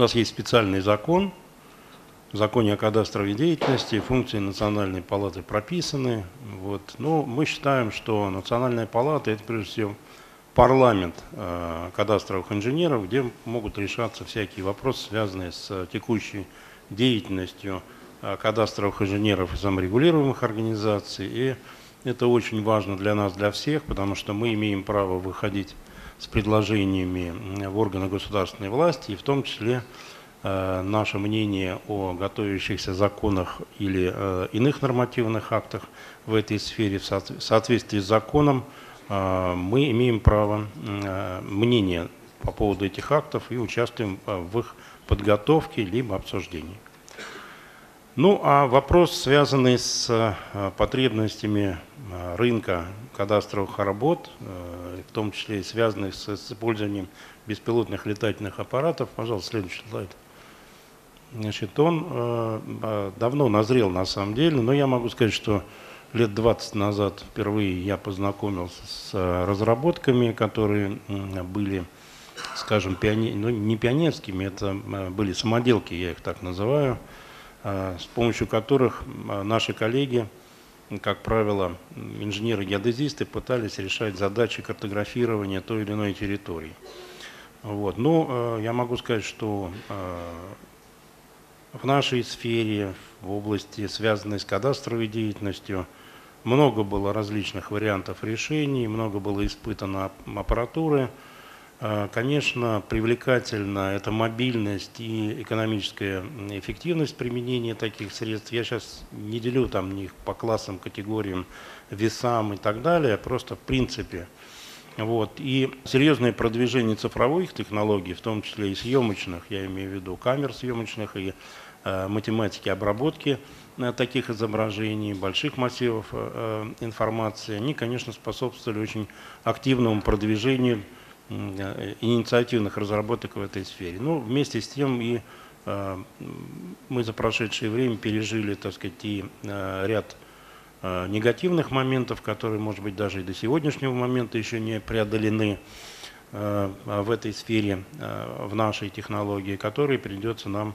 нас есть специальный закон, в законе о кадастровой деятельности, функции Национальной палаты прописаны. Вот. Но мы считаем, что Национальная палата – это прежде всего парламент э, кадастровых инженеров, где могут решаться всякие вопросы, связанные с текущей деятельностью э, кадастровых инженеров и саморегулируемых организаций. И это очень важно для нас, для всех, потому что мы имеем право выходить с предложениями в органы государственной власти, и в том числе э, наше мнение о готовящихся законах или э, иных нормативных актах в этой сфере в соответствии с законом э, мы имеем право мнения по поводу этих актов и участвуем в их подготовке либо обсуждении. Ну, а вопрос, связанный с потребностями рынка кадастровых работ, э, в том числе и связанных с использованием беспилотных летательных аппаратов. Пожалуйста, следующий слайд. Значит, он э, э, давно назрел на самом деле, но я могу сказать, что лет 20 назад впервые я познакомился с разработками, которые были, скажем, пионер, ну, не пионерскими, это были самоделки, я их так называю, с помощью которых наши коллеги как правило, инженеры-геодезисты пытались решать задачи картографирования той или иной территории. Вот. Но ну, э, я могу сказать, что э, в нашей сфере, в области, связанной с кадастровой деятельностью, много было различных вариантов решений, много было испытано аппаратуры, конечно, привлекательна эта мобильность и экономическая эффективность применения таких средств. Я сейчас не делю там них по классам, категориям, весам и так далее, просто в принципе. Вот. И серьезное продвижение цифровых технологий, в том числе и съемочных, я имею в виду камер съемочных и э, математики обработки э, таких изображений, больших массивов э, информации, они, конечно, способствовали очень активному продвижению Э, инициативных разработок в этой сфере. Ну, вместе с тем и э, мы за прошедшее время пережили, так сказать, и э, ряд негативных моментов, которые, может быть, даже и до сегодняшнего момента еще не преодолены в этой сфере, в нашей технологии, которые придется нам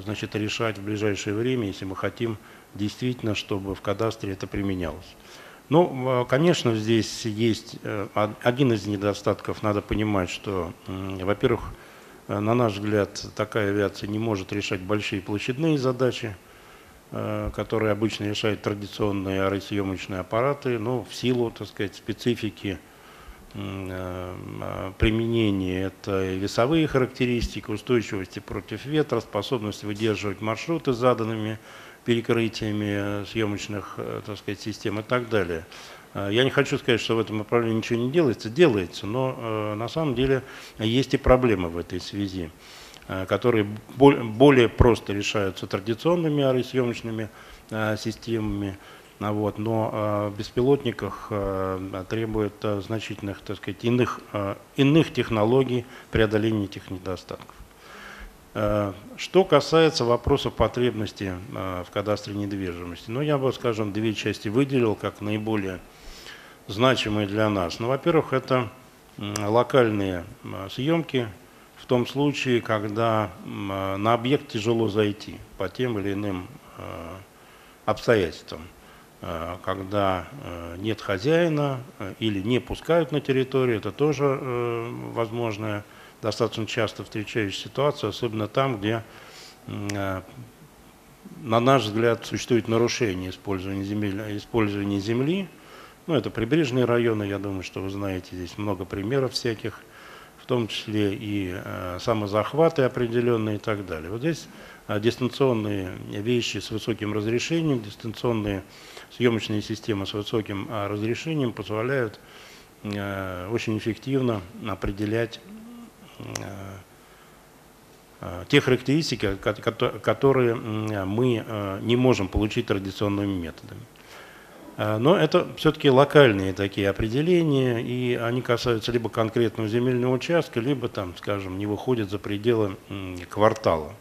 значит, решать в ближайшее время, если мы хотим действительно, чтобы в кадастре это применялось. Ну, конечно, здесь есть э, один из недостатков. Надо понимать, что, во-первых, э, на наш взгляд, такая авиация не может решать большие площадные задачи, э, которые обычно решают традиционные аэросъемочные аппараты, но в силу, так сказать, специфики применения это весовые характеристики, устойчивости против ветра, способность выдерживать маршруты заданными перекрытиями съемочных э, так сказать, систем и так далее. Э, я не хочу сказать, что в этом направлении ничего не делается, делается, но э, на самом деле есть и проблемы в этой связи, которые более просто решаются традиционными аэросъемочными системами, вот, но в беспилотниках требует значительных так сказать, иных, иных технологий преодоления этих недостатков. Э, что касается вопросов потребности э, в кадастре недвижимости, ну, я бы, скажем, две части выделил как наиболее значимые для нас. Ну, во-первых, это локальные съемки, в том случае, когда на объект тяжело зайти по тем или иным э, обстоятельствам. Когда нет хозяина или не пускают на территорию, это тоже возможное достаточно часто встречающая ситуация, особенно там, где, э, на наш взгляд, существует нарушение использования, земель, использования земли. Ну, это прибрежные районы, я думаю, что вы знаете, здесь много примеров всяких, в том числе и э, самозахваты определенные и так далее. Вот здесь э, дистанционные вещи с высоким разрешением, дистанционные съемочные системы с высоким разрешением позволяют очень эффективно определять те характеристики, которые мы э, не можем получить традиционными методами. Но это все-таки локальные такие определения, и они касаются либо конкретного земельного участка, либо, там, скажем, не выходят за пределы квартала.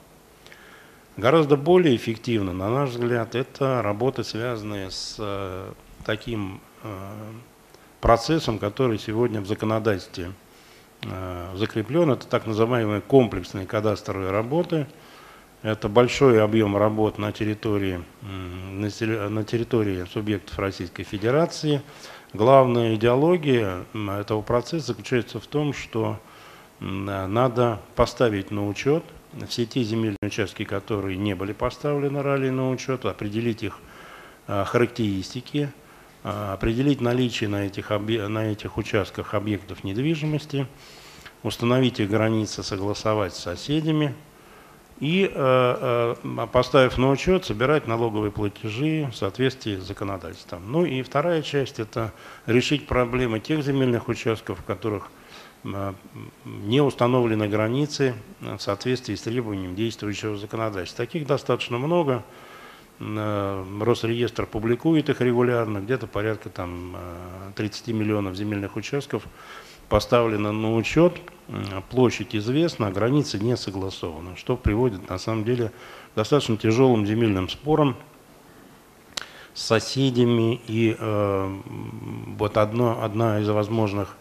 Гораздо более эффективно, на наш взгляд, это работа, связанная с таким процессом, который сегодня в законодательстве закреплен. Это так называемые комплексные кадастровые работы. Это большой объем работ на территории, на территории субъектов Российской Федерации. Главная идеология этого процесса заключается в том, что надо поставить на учет все те земельные участки, которые не были поставлены ранее на учет, определить их а, характеристики, определить наличие на этих, на этих участках объектов недвижимости, установить их границы, согласовать с соседями и, а, поставив на учет, собирать налоговые платежи в соответствии с законодательством. Ну и вторая часть – это решить проблемы тех земельных участков, в которых не установлены границы в соответствии с требованием действующего законодательства. Таких достаточно много. Э, Росреестр публикует их регулярно, где-то порядка там, 30 э, миллионов земельных участков поставлено на учет, площадь известна, а границы не согласованы, что приводит на самом деле к достаточно тяжелым земельным спорам с соседями. И э, вот одно, одна из возможных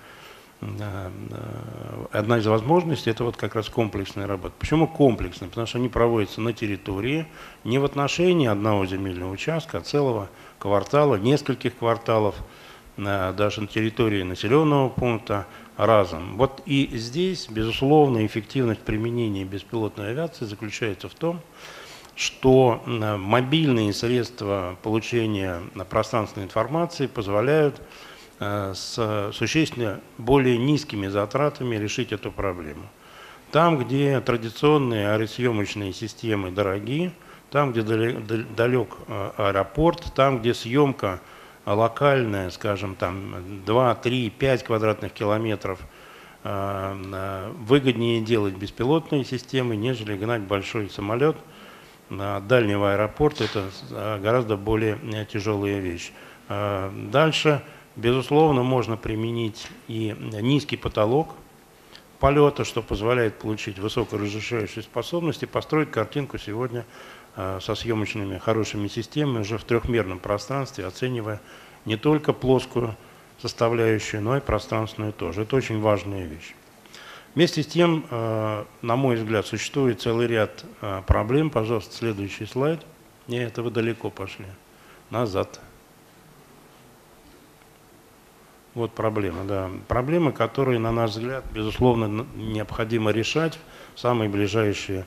одна из возможностей – это вот как раз комплексная работа. Почему комплексная? Потому что они проводятся на территории, не в отношении одного земельного участка, а целого квартала, нескольких кварталов, даже на территории населенного пункта разом. Вот и здесь, безусловно, эффективность применения беспилотной авиации заключается в том, что мобильные средства получения пространственной информации позволяют Э, с существенно более низкими затратами решить эту проблему. Там, где традиционные аэросъемочные системы дорогие, там, где далек э, аэропорт, там, где съемка локальная, скажем, там 2, 3, 5 квадратных километров, э, выгоднее делать беспилотные системы, нежели гнать большой самолет на дальнего аэропорта. Это гораздо более тяжелая вещь. Дальше Безусловно, можно применить и низкий потолок полета, что позволяет получить высокоразрешающие способности, построить картинку сегодня э, со съемочными хорошими системами уже в трехмерном пространстве, оценивая не только плоскую составляющую, но и пространственную тоже. Это очень важная вещь. Вместе с тем, э, на мой взгляд, существует целый ряд э, проблем. Пожалуйста, следующий слайд. Не, это вы далеко пошли. Назад. Вот проблема, да. Проблемы, которые, на наш взгляд, безусловно, необходимо решать в самое ближайшее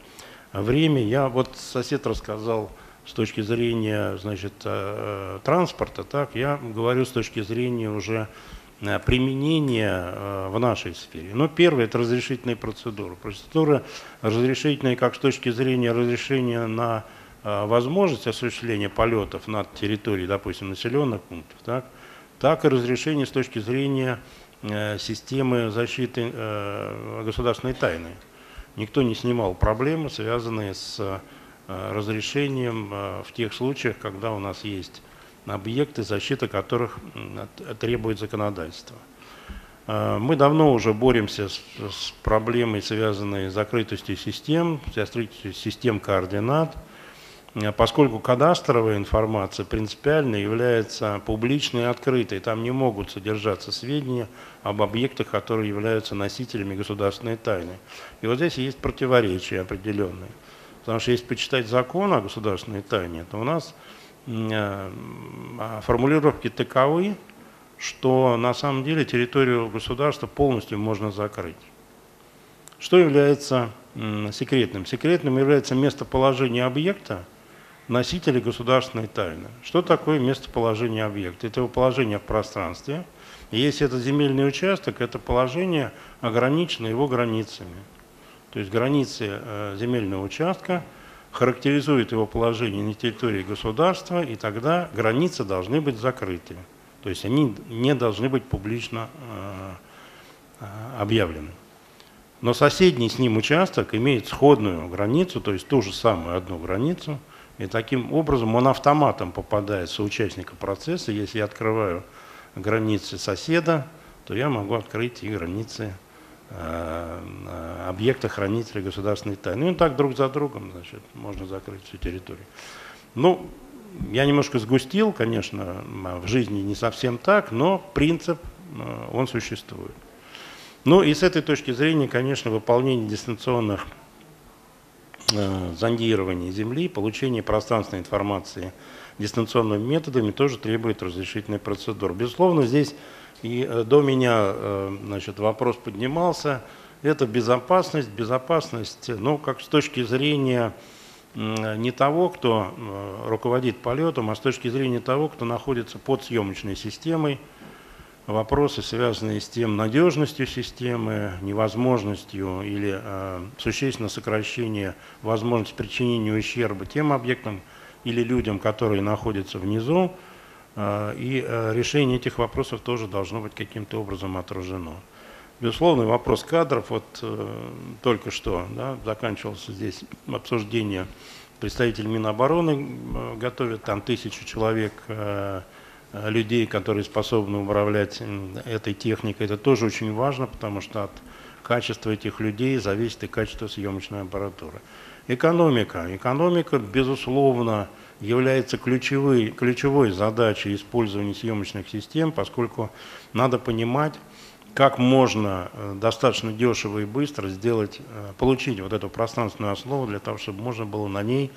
время. Я вот сосед рассказал с точки зрения, значит, э, транспорта, так, я говорю с точки зрения уже э, применения э, в нашей сфере. Но первое – это разрешительные процедуры. Процедура разрешительная как с точки зрения разрешения на возможность осуществления полетов над территорией, допустим, населенных пунктов, так, так и разрешение с точки зрения э, системы защиты э, государственной тайны. Никто не снимал проблемы, связанные с э, разрешением в тех случаях, когда у нас есть объекты, защита которых требует законодательство. Мы давно уже боремся с, с проблемой, связанной с закрытостью систем, с закрытостью систем координат – поскольку кадастровая информация принципиально является публичной и открытой, там не могут содержаться сведения об объектах, которые являются носителями государственной тайны. И вот здесь есть противоречия определенные. Потому что если почитать закон о государственной тайне, то у нас э, формулировки таковы, что на самом деле территорию государства полностью можно закрыть. Что является секретным? Секретным является местоположение объекта, носители государственной тайны. Что такое местоположение объекта? Это его положение в пространстве. И если это земельный участок, это положение ограничено его границами. То есть границы э, земельного участка характеризуют его положение на территории государства, и тогда границы должны быть закрыты. То есть они не должны быть публично э, э, объявлены. Но соседний с ним участок имеет сходную границу, то есть ту же самую одну границу – и таким образом он автоматом попадает соучастника процесса. Если я открываю границы соседа, то я могу открыть и границы э, э, объекта хранителя государственной тайны. Ну и так друг за другом, значит, можно закрыть всю территорию. Ну, я немножко сгустил, конечно, в жизни не совсем так, но принцип, э, он существует. Ну и с этой точки зрения, конечно, выполнение дистанционных э, зондирования Земли, получение пространственной информации дистанционными методами тоже требует разрешительной процедуры. Безусловно, здесь и э, до меня э, значит, вопрос поднимался, это безопасность, безопасность, ну, как с точки зрения не того, кто руководит полетом, а с точки зрения того, кто находится под съемочной системой, вопросы, связанные с тем надежностью системы, невозможностью или э, существенно сокращение возможности причинения ущерба тем объектам или людям, которые находятся внизу, э, и э, решение этих вопросов тоже должно быть каким-то образом отражено. Безусловно, вопрос кадров, вот э, только что да, заканчивался здесь обсуждение, представитель Минобороны э, готовит там тысячу человек э, людей, которые способны управлять этой техникой. Это тоже очень важно, потому что от качества этих людей зависит и качество съемочной аппаратуры. Экономика. Экономика, безусловно, является ключевой, ключевой задачей использования съемочных систем, поскольку надо понимать, как можно э, достаточно дешево и быстро сделать, э, получить вот эту пространственную основу для того, чтобы можно было на ней,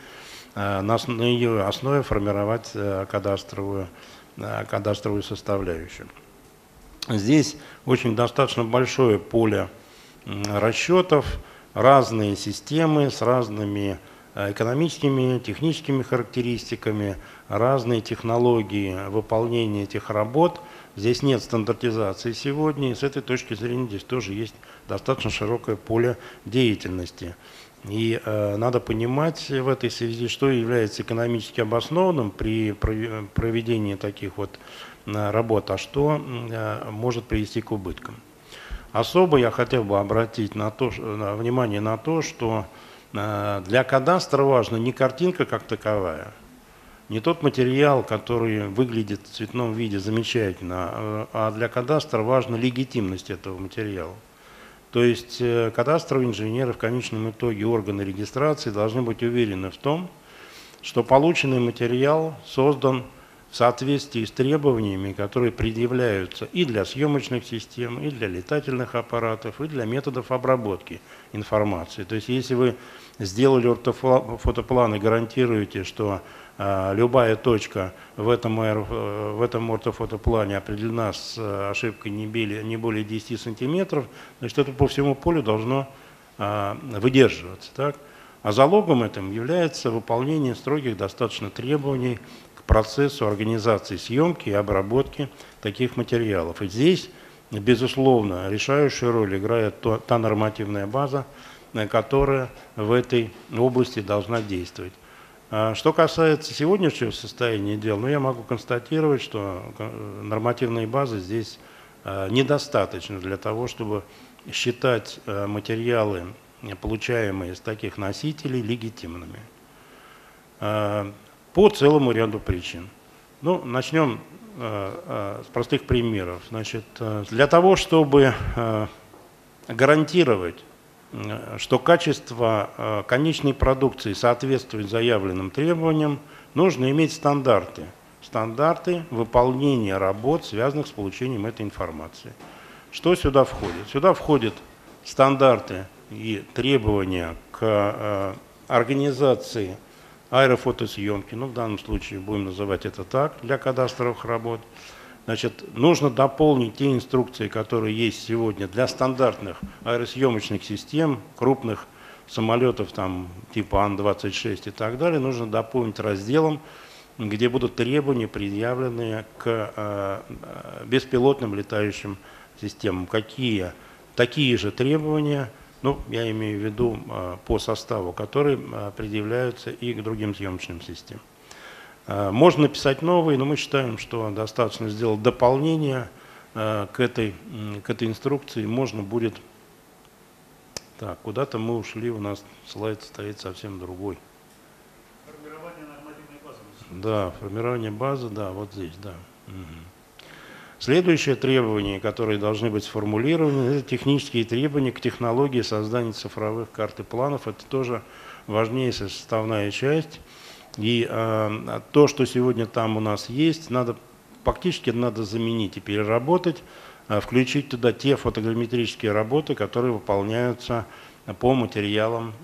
на ее основе формировать кадастровую кадастровую составляющую. Здесь очень достаточно большое поле расчетов, разные системы с разными э, экономическими, техническими характеристиками, разные технологии выполнения этих работ. Здесь нет стандартизации сегодня, и с этой точки зрения здесь тоже есть достаточно широкое поле деятельности. И э, надо понимать в этой связи, что является экономически обоснованным при проведении таких вот э, работ, а что э, может привести к убыткам. Особо я хотел бы обратить на то, на внимание на то, что э, для кадастра важна не картинка как таковая, не тот материал, который выглядит в цветном виде замечательно, э, а для кадастра важна легитимность этого материала. То есть э, кадастровые инженеры в конечном итоге органы регистрации должны быть уверены в том, что полученный материал создан в соответствии с требованиями, которые предъявляются и для съемочных систем, и для летательных аппаратов, и для методов обработки информации. То есть если вы сделали ортофотоплан и гарантируете, что любая точка в этом, в этом ортофотоплане определена с э, ошибкой не более, не более 10 сантиметров, значит, это по всему полю должно а, выдерживаться. Так? А залогом этим является выполнение строгих достаточно требований к процессу организации съемки и обработки таких материалов. И здесь, безусловно, решающую роль играет та нормативная база, э, которая в этой области должна действовать. А что касается сегодняшнего состояния дел, ну, я могу констатировать, что э, нормативной базы здесь э, недостаточно для того, чтобы считать э, материалы, получаемые из таких носителей, легитимными. По целому ряду причин. Ну, начнем с простых примеров. Значит, для того, чтобы гарантировать что качество э, конечной продукции соответствует заявленным требованиям, нужно иметь стандарты. Стандарты выполнения работ, связанных с получением этой информации. Что сюда входит? Сюда входят стандарты и требования к э, организации аэрофотосъемки, ну в данном случае будем называть это так, для кадастровых работ – Значит, нужно дополнить те инструкции, которые есть сегодня для стандартных аэросъемочных систем, крупных самолетов там, типа Ан-26 и так далее, нужно дополнить разделом, где будут требования, предъявленные к э, беспилотным летающим системам. Какие? Такие же требования, ну, я имею в виду э, по составу, которые э, предъявляются и к другим съемочным системам. Э, можно написать новые, но мы считаем, что достаточно сделать дополнение э, к этой, к этой инструкции. Можно будет... Так, куда-то мы ушли, у нас слайд стоит совсем другой. Формирование нормативной базы. Да, формирование базы, да, вот здесь, да. Угу. Следующее требование, которые должны быть сформулированы, это технические требования к технологии создания цифровых карт и планов. Это тоже важнейшая составная часть и э, то, что сегодня там у нас есть, надо фактически надо заменить и переработать включить туда те фотограмметрические работы, которые выполняются по материалам,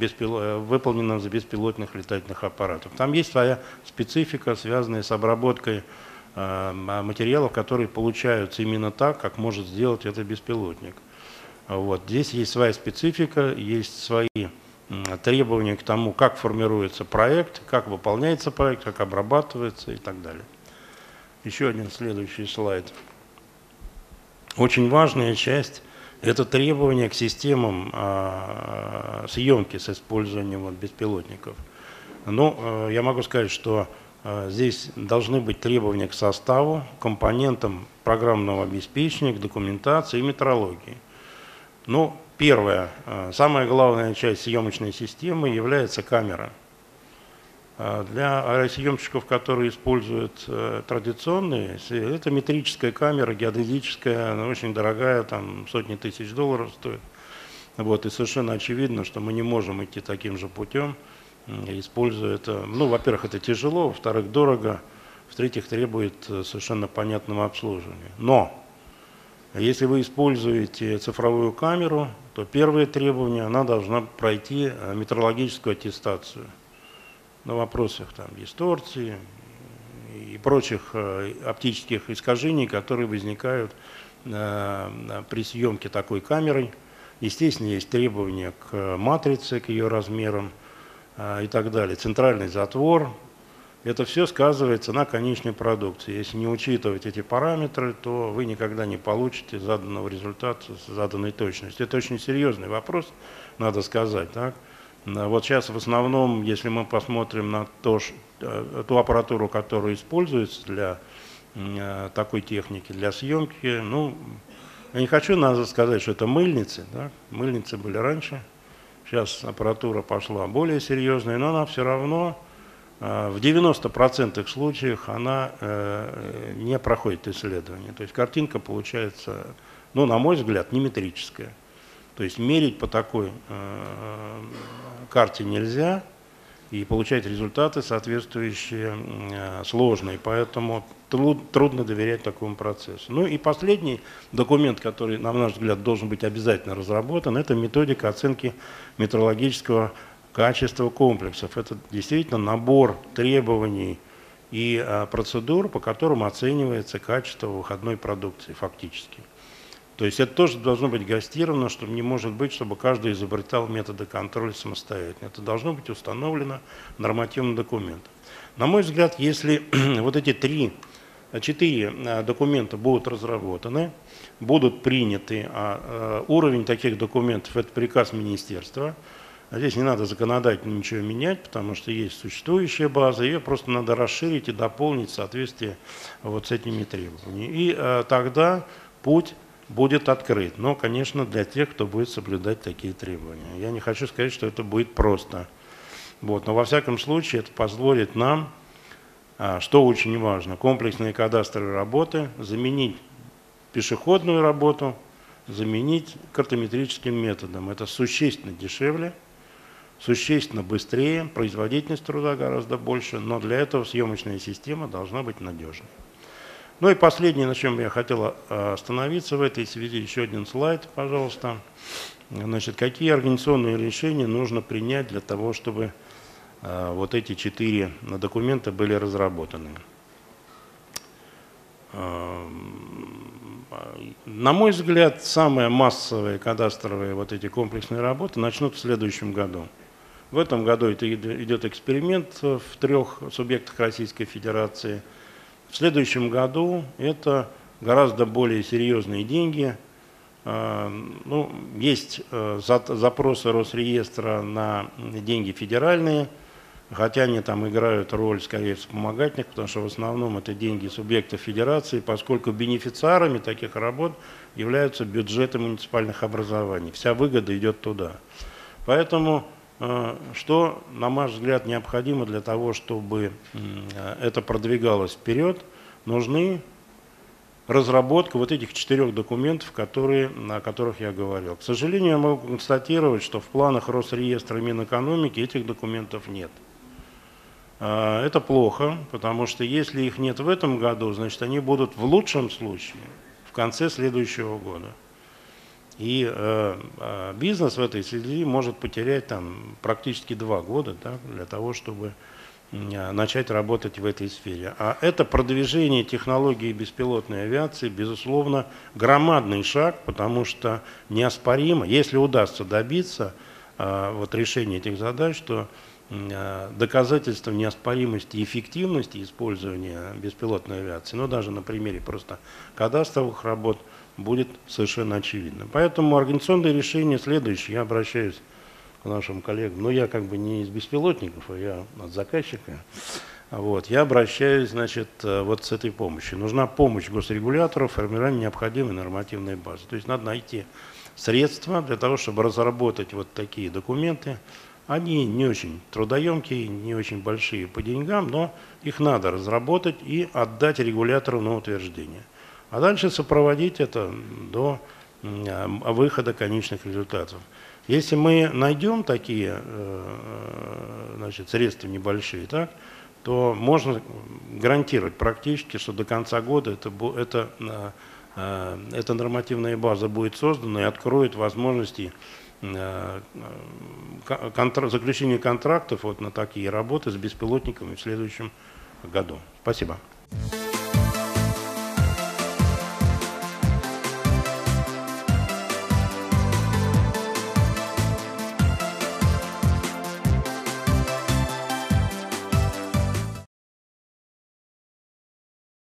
выполненным за беспилотных летательных аппаратов. Там есть своя специфика, связанная с обработкой материалов, которые получаются именно так, как может сделать это беспилотник. Вот. Здесь есть своя специфика, есть свои требования к тому, как формируется проект, как выполняется проект, как обрабатывается и так далее. Еще один следующий слайд. Очень важная часть – это требования к системам э, съемки с использованием беспилотников. Ну, э, я могу сказать, что э, здесь должны быть требования к составу, компонентам программного обеспечения, к документации и метрологии. Ну, первое, э, самая главная часть съемочной системы является камера. Э, для аэросъемщиков, которые используют э, традиционные, это метрическая камера, геодезическая, она очень дорогая, там сотни тысяч долларов стоит. Вот, и совершенно очевидно, что мы не можем идти таким же путем, используя это. Ну, во-первых, это тяжело, во-вторых, дорого, в-третьих, требует совершенно понятного обслуживания. Но если вы используете цифровую камеру, то первое требование, она должна пройти э, метрологическую аттестацию на вопросах там, дисторции и прочих э, оптических искажений, которые возникают э, при съемке такой камерой. Естественно, есть требования к матрице, к ее размерам и так далее. Центральный затвор, это все сказывается на конечной продукции. Если не учитывать эти параметры, то вы никогда не получите заданного результата с заданной точностью. Это очень серьезный вопрос, надо сказать. Так? Вот сейчас в основном, если мы посмотрим на то, э, ту аппаратуру, которая используется для э, такой техники, для съемки, ну, я не хочу надо сказать, что это мыльницы, да? мыльницы были раньше, сейчас аппаратура пошла более серьезная, но она все равно в 90% случаев она э, не проходит исследование. То есть картинка получается, ну, на мой взгляд, не метрическая. То есть мерить по такой э, карте нельзя и получать результаты соответствующие э, сложные. Поэтому трудно доверять такому процессу. Ну и последний документ, который, на наш взгляд, должен быть обязательно разработан, это методика оценки метрологического качество комплексов. Это действительно набор требований и а, процедур, по которым оценивается качество выходной продукции фактически. То есть это тоже должно быть гастировано, чтобы не может быть, чтобы каждый изобретал методы контроля самостоятельно. Это должно быть установлено нормативным документом. На мой взгляд, если вот эти три, четыре а, документа будут разработаны, будут приняты, а уровень таких документов – это приказ министерства – а здесь не надо законодательно ничего менять, потому что есть существующая база, ее просто надо расширить и дополнить в соответствии вот с этими требованиями. И э, тогда путь будет открыт. Но, конечно, для тех, кто будет соблюдать такие требования. Я не хочу сказать, что это будет просто. Вот. Но во всяком случае это позволит нам, а, что очень важно, комплексные кадастровые работы заменить пешеходную работу, заменить картометрическим методом. Это существенно дешевле – существенно быстрее, производительность труда гораздо больше, но для этого съемочная система должна быть надежной. Ну и последнее, на чем я хотел э, остановиться в этой связи, еще один слайд, пожалуйста. Значит, какие организационные решения нужно принять для того, чтобы э, вот эти четыре документа были разработаны? Эм, на мой взгляд, самые массовые кадастровые вот эти комплексные работы начнут в следующем году. В этом году это идет эксперимент в трех субъектах Российской Федерации. В следующем году это гораздо более серьезные деньги. А, ну, есть э, запросы Росреестра на деньги федеральные, хотя они там играют роль скорее вспомогательных, потому что в основном это деньги субъектов федерации, поскольку бенефициарами таких работ являются бюджеты муниципальных образований. Вся выгода идет туда. Поэтому что, на мой взгляд, необходимо для того, чтобы это продвигалось вперед, нужны разработка вот этих четырех документов, которые, о которых я говорил. К сожалению, я могу констатировать, что в планах Росреестра Минэкономики этих документов нет. А, это плохо, потому что если их нет в этом году, значит они будут в лучшем случае в конце следующего года. И э, э, бизнес в этой связи может потерять там практически два года да, для того, чтобы э, начать работать в этой сфере. А это продвижение технологии беспилотной авиации, безусловно, громадный шаг, потому что неоспоримо, если удастся добиться э, вот решения этих задач, то доказательства неоспоримости и эффективности использования беспилотной авиации, ну даже на примере просто кадастровых работ – будет совершенно очевидно. Поэтому организационное решение следующее. Я обращаюсь к нашим коллегам. Но я как бы не из беспилотников, а я от заказчика. Вот. Я обращаюсь, значит, э, вот с этой помощью. Нужна помощь госрегуляторов в формировании необходимой нормативной базы. То есть надо найти средства для того, чтобы разработать вот такие документы. Они не очень трудоемкие, не очень большие по деньгам, но их надо разработать и отдать регулятору на утверждение а дальше сопроводить это до выхода конечных результатов. Если мы найдем такие э, значит, средства небольшие, так, то можно гарантировать практически, что до конца года это, это, э, э, эта нормативная база будет создана и откроет возможности заключения контрактов вот на такие работы с беспилотниками в следующем году. Спасибо.